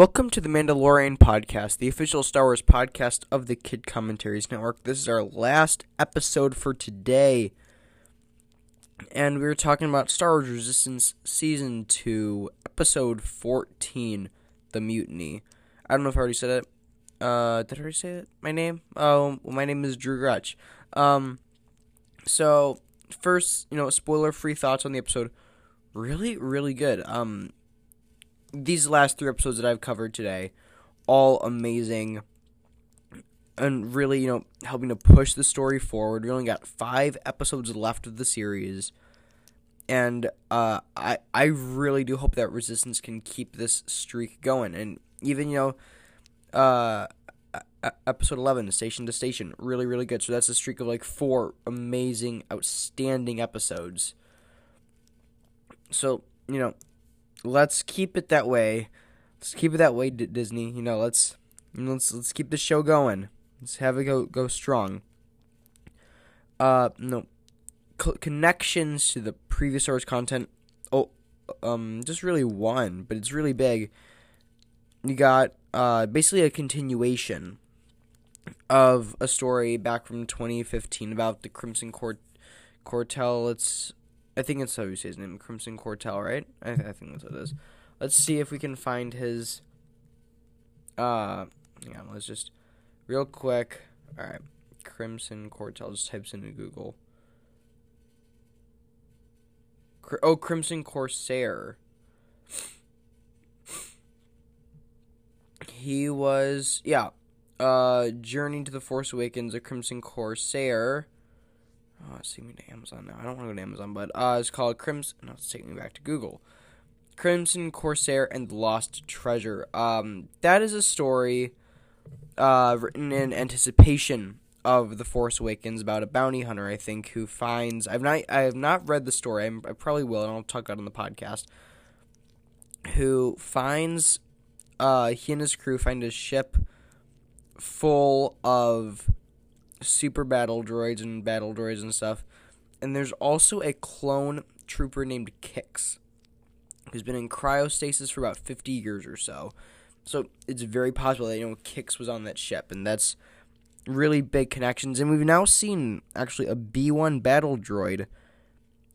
Welcome to the Mandalorian podcast, the official Star Wars podcast of the Kid Commentaries Network. This is our last episode for today. And we were talking about Star Wars Resistance Season 2, Episode 14, The Mutiny. I don't know if I already said it. Uh, did I already say it? My name? Oh, well, my name is Drew Grutch. Um, so, first, you know, spoiler free thoughts on the episode. Really, really good. Um, these last three episodes that I've covered today, all amazing and really, you know, helping to push the story forward. We only got five episodes left of the series. And uh, I I really do hope that Resistance can keep this streak going. And even, you know, uh, episode 11, Station to Station, really, really good. So that's a streak of like four amazing, outstanding episodes. So, you know, let's keep it that way. Let's keep it that way, D- Disney. You know, let's let's let's keep the show going. Let's have it go go strong. Uh, no, Co- connections to the previous source content. Oh, um, just really one, but it's really big. You got uh basically a continuation of a story back from 2015 about the Crimson Court Cortel. It's I think it's how you say his name, Crimson Cortel, right? I, I think that's what it is. Let's see if we can find his. Uh, yeah, let's just real quick. All right, Crimson Cortel. Just types into Google. Oh, Crimson Corsair. He was yeah. Uh, Journey to the Force Awakens, a Crimson Corsair. Oh, it's me to Amazon now. I don't want to go to Amazon, but uh, it's called Crimson. No, it's taking me back to Google. Crimson Corsair and the Lost Treasure. Um, that is a story uh, written in anticipation of the Force Awakens about a bounty hunter, I think, who finds. I've not. I have not read the story. I'm, i probably will, and I'll talk about it on the podcast. Who finds? Uh, he and his crew find a ship full of super battle droids and battle droids and stuff. And there's also a clone trooper named Kix, who's been in cryostasis for about 50 years or so. So it's very possible that you know Kix was on that ship, and that's really big connections. And we've now seen actually a B1 battle droid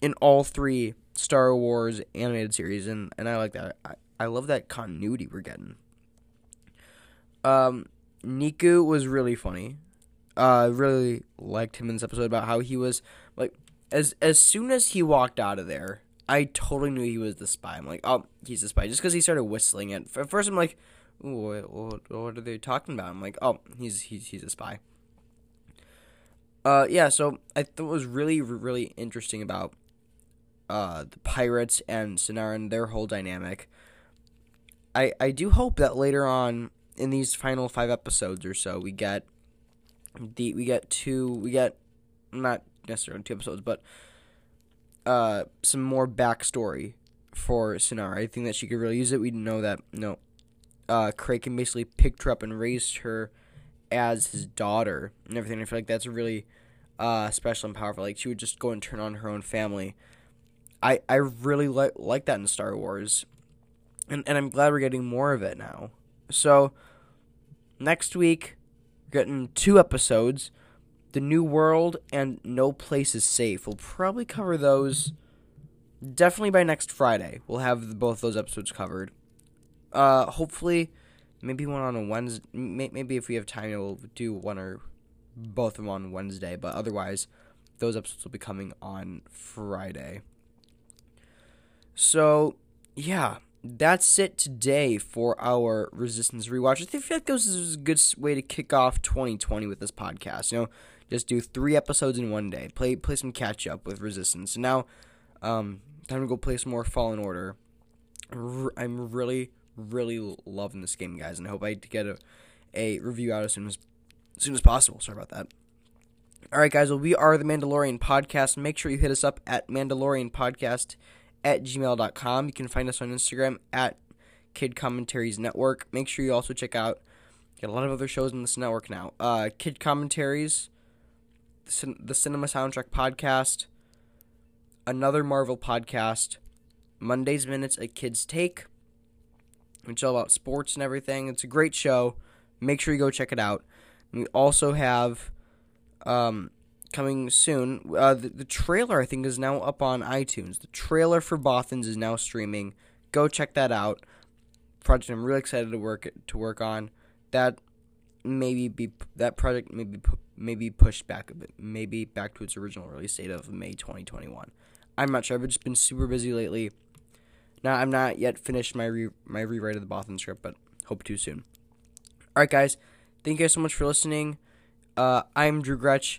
in all three Star Wars animated series, and, and I like that. I, I love that continuity we're getting. Um, Neeku was really funny uh, really liked him in this episode about how he was like as as soon as he walked out of there, I totally knew he was the spy. I'm like, oh, he's the spy, just because he started whistling it. At first, I'm like, what, what, what are they talking about? I'm like, oh, he's he's he's a spy. Uh, yeah. So I thought was really really interesting about uh the pirates and Synara and their whole dynamic. I I do hope that later on in these final five episodes or so we get the we get two we get not necessarily two episodes, but uh some more backstory for Synara. I think that she could really use it. We know that no. uh Kragan basically picked her up and raised her as his daughter and everything. I feel like that's really uh special and powerful. Like she would just go and turn on her own family. I I really like like that in Star Wars. And and I'm glad we're getting more of it now. So next week getting two episodes The New World and No Place is Safe. We'll probably cover those definitely by next Friday. We'll have both those episodes covered. Uh, hopefully, maybe one on a Wednesday. Maybe if we have time, we'll do one or both of them on Wednesday. But otherwise, those episodes will be coming on Friday. So, yeah, that's it today for our Resistance rewatch. I think that goes is a good way to kick off 2020 with this podcast. You know, just do three episodes in one day. Play play some catch up with Resistance. And now, um, time to go play some more Fallen Order. I'm really really loving this game, guys, and I hope I get a, a review out as soon as as soon as possible. Sorry about that. All right, guys. Well, we are the Mandalorian Podcast. Make sure you hit us up at Mandalorian Podcast at gmail.com. You can find us on Instagram at Kid Commentaries Network. Make sure you also check out got a lot of other shows in this network now. Uh, Kid Commentaries, the, the Cinema Soundtrack Podcast, another Marvel podcast, Monday's Minutes, a Kid's Take, which is all about sports and everything. It's a great show. Make sure you go check it out. We also have um, coming soon. Uh, the, the trailer I think is now up on iTunes. The trailer for Bothans is now streaming. Go check that out. Project I'm really excited to work to work on. That maybe be that project maybe maybe pushed back a bit, maybe back to its original release date of May 2021. I'm not sure. I've just been super busy lately. Now I'm not yet finished my re- my rewrite of the Bothan script, but hope to soon. All right, guys. Thank you guys so much for listening. Uh, I'm Drew Gretsch,